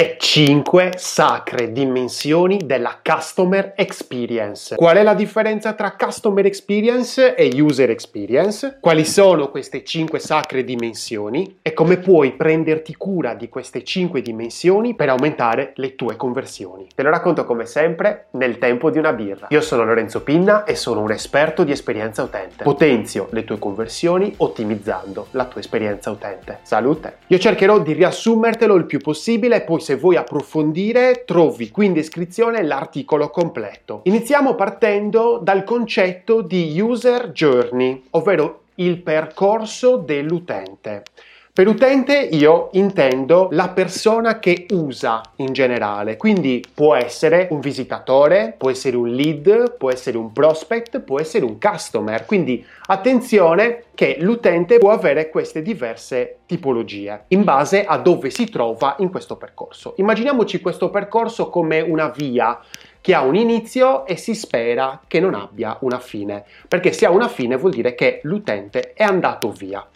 le 5 sacre dimensioni della customer experience. Qual è la differenza tra customer experience e user experience? Quali sono queste 5 sacre dimensioni e come puoi prenderti cura di queste 5 dimensioni per aumentare le tue conversioni? Te lo racconto come sempre nel tempo di una birra. Io sono Lorenzo Pinna e sono un esperto di esperienza utente. Potenzio le tue conversioni ottimizzando la tua esperienza utente. Salute! Io cercherò di riassumertelo il più possibile e poi se vuoi approfondire trovi qui in descrizione l'articolo completo. Iniziamo partendo dal concetto di user journey, ovvero il percorso dell'utente. Per utente io intendo la persona che usa in generale, quindi può essere un visitatore, può essere un lead, può essere un prospect, può essere un customer, quindi attenzione che l'utente può avere queste diverse tipologie in base a dove si trova in questo percorso. Immaginiamoci questo percorso come una via che ha un inizio e si spera che non abbia una fine, perché se ha una fine vuol dire che l'utente è andato via.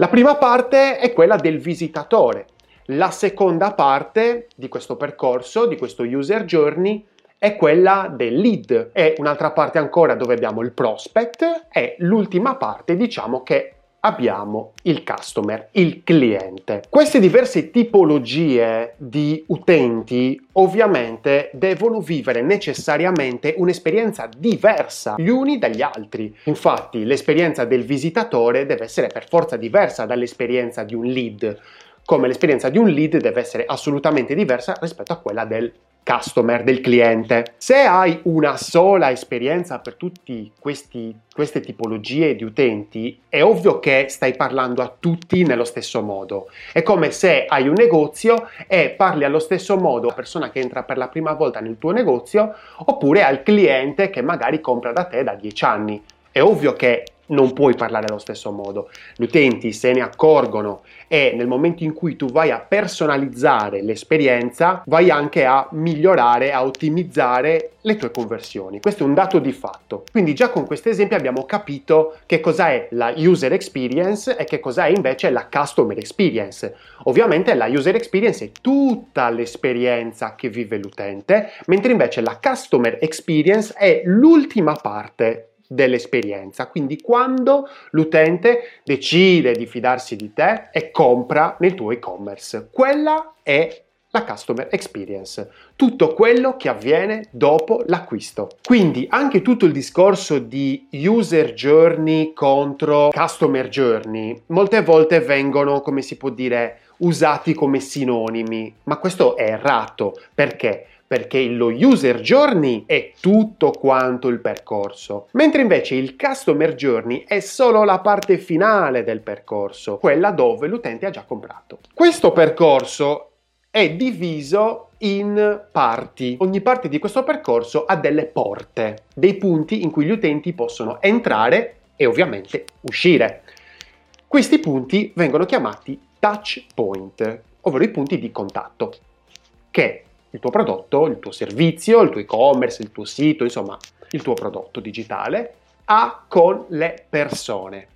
La prima parte è quella del visitatore. La seconda parte di questo percorso, di questo user journey, è quella del lead. E un'altra parte ancora dove abbiamo il prospect e l'ultima parte diciamo che abbiamo il customer, il cliente. Queste diverse tipologie di utenti ovviamente devono vivere necessariamente un'esperienza diversa gli uni dagli altri. Infatti l'esperienza del visitatore deve essere per forza diversa dall'esperienza di un lead come l'esperienza di un lead deve essere assolutamente diversa rispetto a quella del customer, del cliente. Se hai una sola esperienza per tutte queste tipologie di utenti, è ovvio che stai parlando a tutti nello stesso modo. È come se hai un negozio e parli allo stesso modo alla persona che entra per la prima volta nel tuo negozio oppure al cliente che magari compra da te da 10 anni. È ovvio che non puoi parlare allo stesso modo. Gli utenti se ne accorgono e nel momento in cui tu vai a personalizzare l'esperienza, vai anche a migliorare, a ottimizzare le tue conversioni. Questo è un dato di fatto. Quindi già con questo esempio abbiamo capito che cos'è la user experience e che cos'è invece la customer experience. Ovviamente la user experience è tutta l'esperienza che vive l'utente, mentre invece la customer experience è l'ultima parte dell'esperienza. Quindi quando l'utente decide di fidarsi di te e compra nel tuo e-commerce. Quella è la customer experience, tutto quello che avviene dopo l'acquisto. Quindi anche tutto il discorso di user journey contro customer journey molte volte vengono, come si può dire, usati come sinonimi, ma questo è errato perché? perché lo user journey è tutto quanto il percorso, mentre invece il customer journey è solo la parte finale del percorso, quella dove l'utente ha già comprato. Questo percorso è diviso in parti. Ogni parte di questo percorso ha delle porte, dei punti in cui gli utenti possono entrare e ovviamente uscire. Questi punti vengono chiamati touch point, ovvero i punti di contatto, che il tuo prodotto, il tuo servizio, il tuo e-commerce, il tuo sito, insomma il tuo prodotto digitale, ha con le persone.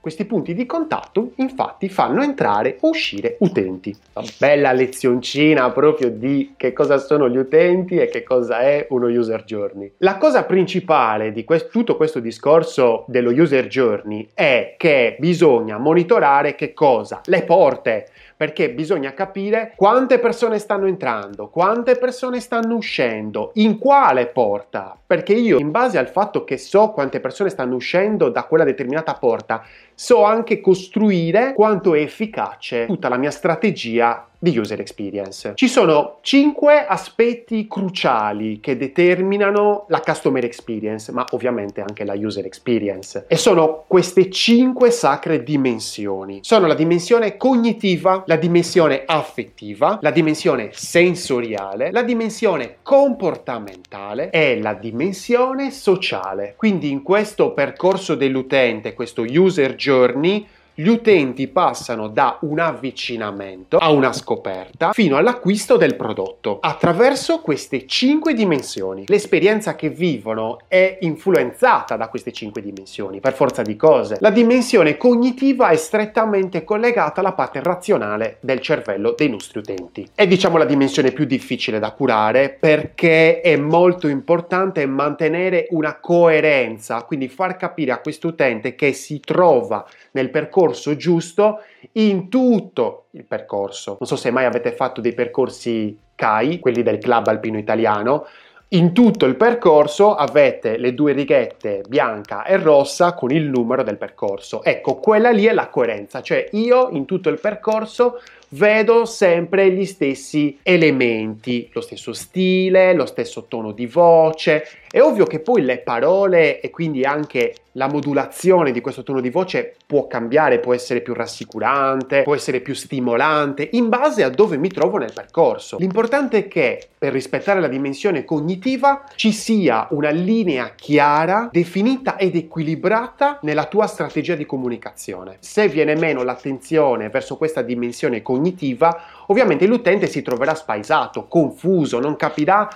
Questi punti di contatto infatti fanno entrare o uscire utenti. Una bella lezioncina proprio di che cosa sono gli utenti e che cosa è uno user journey. La cosa principale di quest- tutto questo discorso dello user journey è che bisogna monitorare che cosa? Le porte perché bisogna capire quante persone stanno entrando, quante persone stanno uscendo, in quale porta, perché io in base al fatto che so quante persone stanno uscendo da quella determinata porta, so anche costruire quanto è efficace tutta la mia strategia di user experience. Ci sono 5 aspetti cruciali che determinano la customer experience, ma ovviamente anche la user experience. E sono queste 5 sacre dimensioni. Sono la dimensione cognitiva, la dimensione affettiva, la dimensione sensoriale, la dimensione comportamentale e la dimensione sociale. Quindi in questo percorso dell'utente, questo user journey, gli utenti passano da un avvicinamento a una scoperta fino all'acquisto del prodotto attraverso queste cinque dimensioni. L'esperienza che vivono è influenzata da queste cinque dimensioni per forza di cose. La dimensione cognitiva è strettamente collegata alla parte razionale del cervello dei nostri utenti. È diciamo la dimensione più difficile da curare perché è molto importante mantenere una coerenza, quindi far capire a questo utente che si trova nel percorso giusto in tutto il percorso. Non so se mai avete fatto dei percorsi CAI, quelli del Club Alpino Italiano, in tutto il percorso avete le due righette bianca e rossa con il numero del percorso. Ecco, quella lì è la coerenza, cioè io in tutto il percorso vedo sempre gli stessi elementi, lo stesso stile, lo stesso tono di voce. È ovvio che poi le parole e quindi anche la modulazione di questo tono di voce può cambiare, può essere più rassicurante, può essere più stimolante, in base a dove mi trovo nel percorso. L'importante è che per rispettare la dimensione cognitiva ci sia una linea chiara, definita ed equilibrata nella tua strategia di comunicazione. Se viene meno l'attenzione verso questa dimensione cognitiva, cognitiva, ovviamente l'utente si troverà spaesato, confuso, non capirà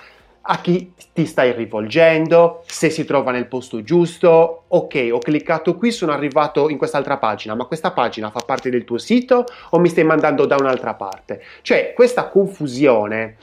a chi ti stai rivolgendo, se si trova nel posto giusto, ok, ho cliccato qui, sono arrivato in quest'altra pagina, ma questa pagina fa parte del tuo sito o mi stai mandando da un'altra parte? Cioè, questa confusione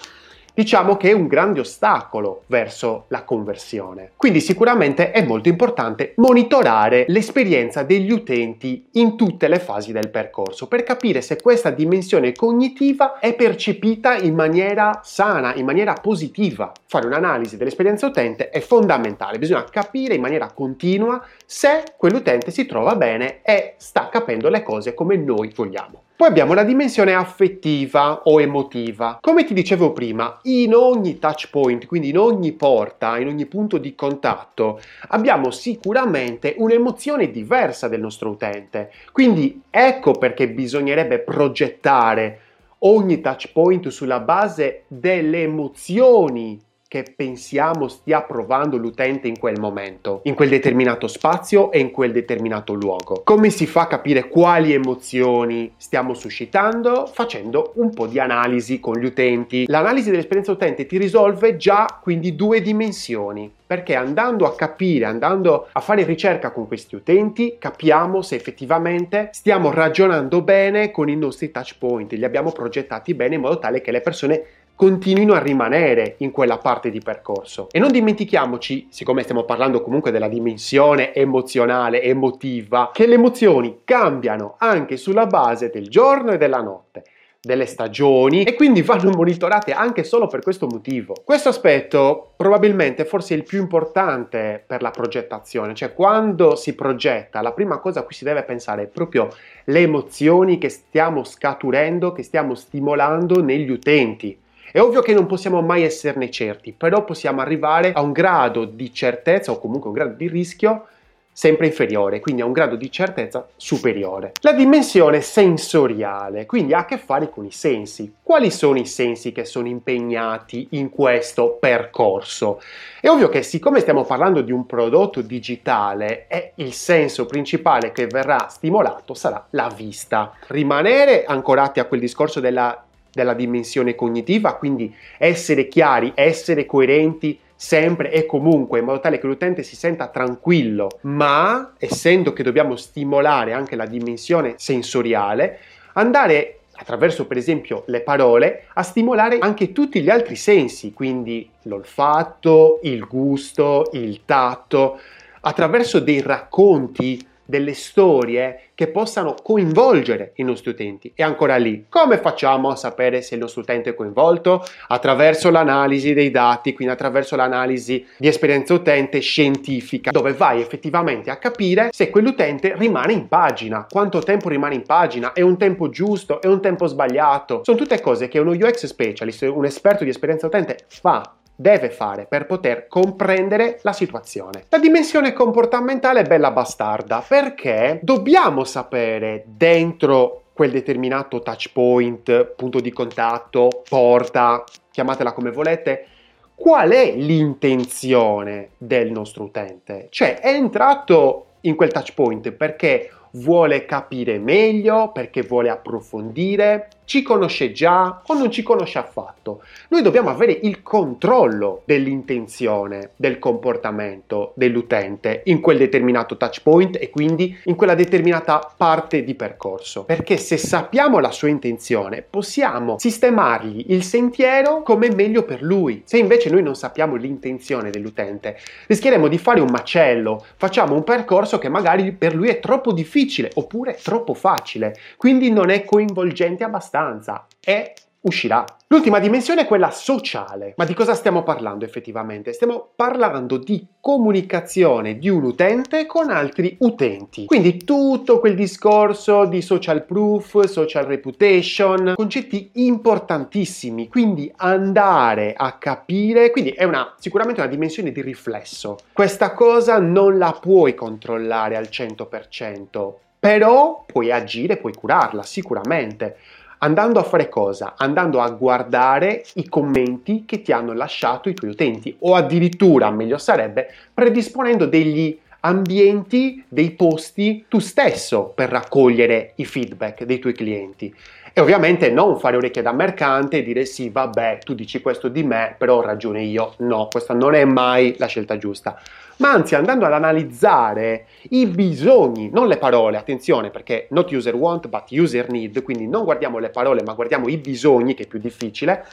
diciamo che è un grande ostacolo verso la conversione. Quindi sicuramente è molto importante monitorare l'esperienza degli utenti in tutte le fasi del percorso per capire se questa dimensione cognitiva è percepita in maniera sana, in maniera positiva. Fare un'analisi dell'esperienza utente è fondamentale, bisogna capire in maniera continua se quell'utente si trova bene e sta capendo le cose come noi vogliamo. Poi abbiamo la dimensione affettiva o emotiva. Come ti dicevo prima, in ogni touch point, quindi in ogni porta, in ogni punto di contatto, abbiamo sicuramente un'emozione diversa del nostro utente. Quindi ecco perché bisognerebbe progettare ogni touch point sulla base delle emozioni che pensiamo stia provando l'utente in quel momento, in quel determinato spazio e in quel determinato luogo. Come si fa a capire quali emozioni stiamo suscitando? Facendo un po' di analisi con gli utenti. L'analisi dell'esperienza utente ti risolve già quindi due dimensioni perché andando a capire, andando a fare ricerca con questi utenti, capiamo se effettivamente stiamo ragionando bene con i nostri touch point, li abbiamo progettati bene in modo tale che le persone continuino a rimanere in quella parte di percorso. E non dimentichiamoci, siccome stiamo parlando comunque della dimensione emozionale, emotiva, che le emozioni cambiano anche sulla base del giorno e della notte delle stagioni e quindi vanno monitorate anche solo per questo motivo. Questo aspetto probabilmente forse è il più importante per la progettazione, cioè quando si progetta la prima cosa a cui si deve pensare è proprio le emozioni che stiamo scaturendo, che stiamo stimolando negli utenti. È ovvio che non possiamo mai esserne certi, però possiamo arrivare a un grado di certezza o comunque un grado di rischio sempre inferiore, quindi a un grado di certezza superiore. La dimensione sensoriale, quindi ha a che fare con i sensi. Quali sono i sensi che sono impegnati in questo percorso? È ovvio che siccome stiamo parlando di un prodotto digitale, è il senso principale che verrà stimolato sarà la vista. Rimanere ancorati a quel discorso della della dimensione cognitiva, quindi essere chiari, essere coerenti sempre e comunque in modo tale che l'utente si senta tranquillo, ma essendo che dobbiamo stimolare anche la dimensione sensoriale, andare attraverso per esempio le parole a stimolare anche tutti gli altri sensi, quindi l'olfatto, il gusto, il tatto, attraverso dei racconti delle storie che possano coinvolgere i nostri utenti. E ancora lì, come facciamo a sapere se il nostro utente è coinvolto? Attraverso l'analisi dei dati, quindi attraverso l'analisi di esperienza utente scientifica, dove vai effettivamente a capire se quell'utente rimane in pagina, quanto tempo rimane in pagina, è un tempo giusto, è un tempo sbagliato. Sono tutte cose che uno UX specialist, un esperto di esperienza utente fa deve fare per poter comprendere la situazione. La dimensione comportamentale è bella bastarda perché dobbiamo sapere dentro quel determinato touch point, punto di contatto, porta, chiamatela come volete, qual è l'intenzione del nostro utente? Cioè è entrato in quel touch point perché vuole capire meglio, perché vuole approfondire, ci conosce già o non ci conosce affatto. Noi dobbiamo avere il controllo dell'intenzione, del comportamento dell'utente in quel determinato touch point e quindi in quella determinata parte di percorso. Perché se sappiamo la sua intenzione, possiamo sistemargli il sentiero come meglio per lui. Se invece noi non sappiamo l'intenzione dell'utente, rischieremo di fare un macello, facciamo un percorso che magari per lui è troppo difficile oppure troppo facile, quindi non è coinvolgente abbastanza abbastanza e uscirà. L'ultima dimensione è quella sociale. Ma di cosa stiamo parlando effettivamente? Stiamo parlando di comunicazione di un utente con altri utenti. Quindi tutto quel discorso di social proof, social reputation, concetti importantissimi. Quindi andare a capire, quindi è una, sicuramente una dimensione di riflesso. Questa cosa non la puoi controllare al 100%, però puoi agire, puoi curarla sicuramente. Andando a fare cosa? Andando a guardare i commenti che ti hanno lasciato i tuoi utenti o addirittura, meglio sarebbe, predisponendo degli ambienti, dei posti tu stesso per raccogliere i feedback dei tuoi clienti. E ovviamente non fare orecchie da mercante e dire sì, vabbè, tu dici questo di me, però ho ragione io. No, questa non è mai la scelta giusta ma anzi andando ad analizzare i bisogni, non le parole, attenzione perché not user want but user need, quindi non guardiamo le parole ma guardiamo i bisogni che è più difficile,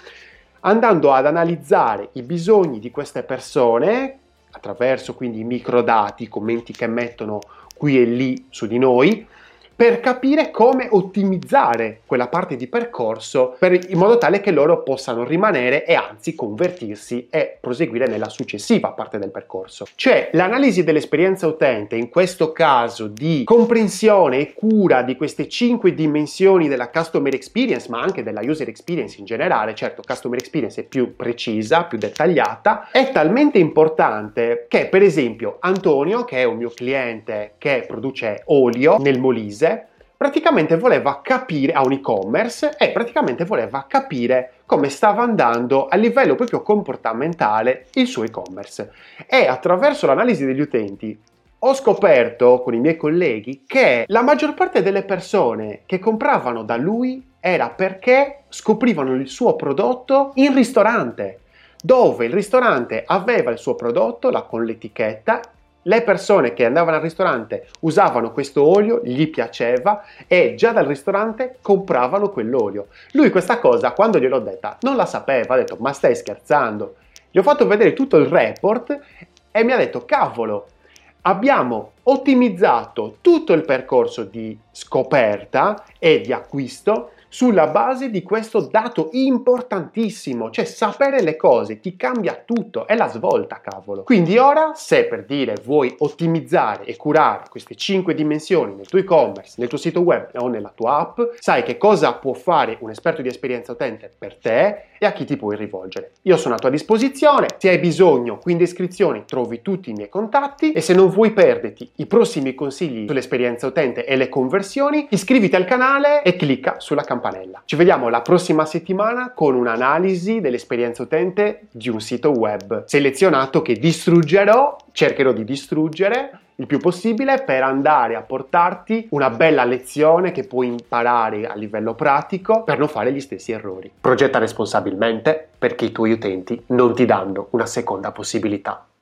andando ad analizzare i bisogni di queste persone attraverso quindi i microdati, i commenti che mettono qui e lì su di noi, per capire come ottimizzare quella parte di percorso per, in modo tale che loro possano rimanere e anzi convertirsi e proseguire nella successiva parte del percorso. Cioè l'analisi dell'esperienza utente, in questo caso di comprensione e cura di queste cinque dimensioni della customer experience, ma anche della user experience in generale, certo customer experience è più precisa, più dettagliata, è talmente importante che per esempio Antonio, che è un mio cliente che produce olio nel Molise, praticamente voleva capire, a un e-commerce, e praticamente voleva capire come stava andando a livello proprio comportamentale il suo e-commerce. E attraverso l'analisi degli utenti ho scoperto con i miei colleghi che la maggior parte delle persone che compravano da lui era perché scoprivano il suo prodotto in ristorante dove il ristorante aveva il suo prodotto la, con l'etichetta le persone che andavano al ristorante usavano questo olio, gli piaceva e già dal ristorante compravano quell'olio. Lui questa cosa, quando gliel'ho detta, non la sapeva, ha detto ma stai scherzando? Gli ho fatto vedere tutto il report e mi ha detto cavolo, abbiamo ottimizzato tutto il percorso di scoperta e di acquisto sulla base di questo dato importantissimo, cioè sapere le cose ti cambia tutto, è la svolta, cavolo. Quindi ora, se per dire vuoi ottimizzare e curare queste 5 dimensioni nel tuo e-commerce, nel tuo sito web o nella tua app, sai che cosa può fare un esperto di esperienza utente per te e a chi ti puoi rivolgere. Io sono a tua disposizione, se hai bisogno qui in descrizione trovi tutti i miei contatti e se non vuoi perderti i prossimi consigli sull'esperienza utente e le conversioni, iscriviti al canale e clicca sulla campanella. Ci vediamo la prossima settimana con un'analisi dell'esperienza utente di un sito web selezionato che distruggerò, cercherò di distruggere il più possibile per andare a portarti una bella lezione che puoi imparare a livello pratico per non fare gli stessi errori. Progetta responsabilmente perché i tuoi utenti non ti danno una seconda possibilità.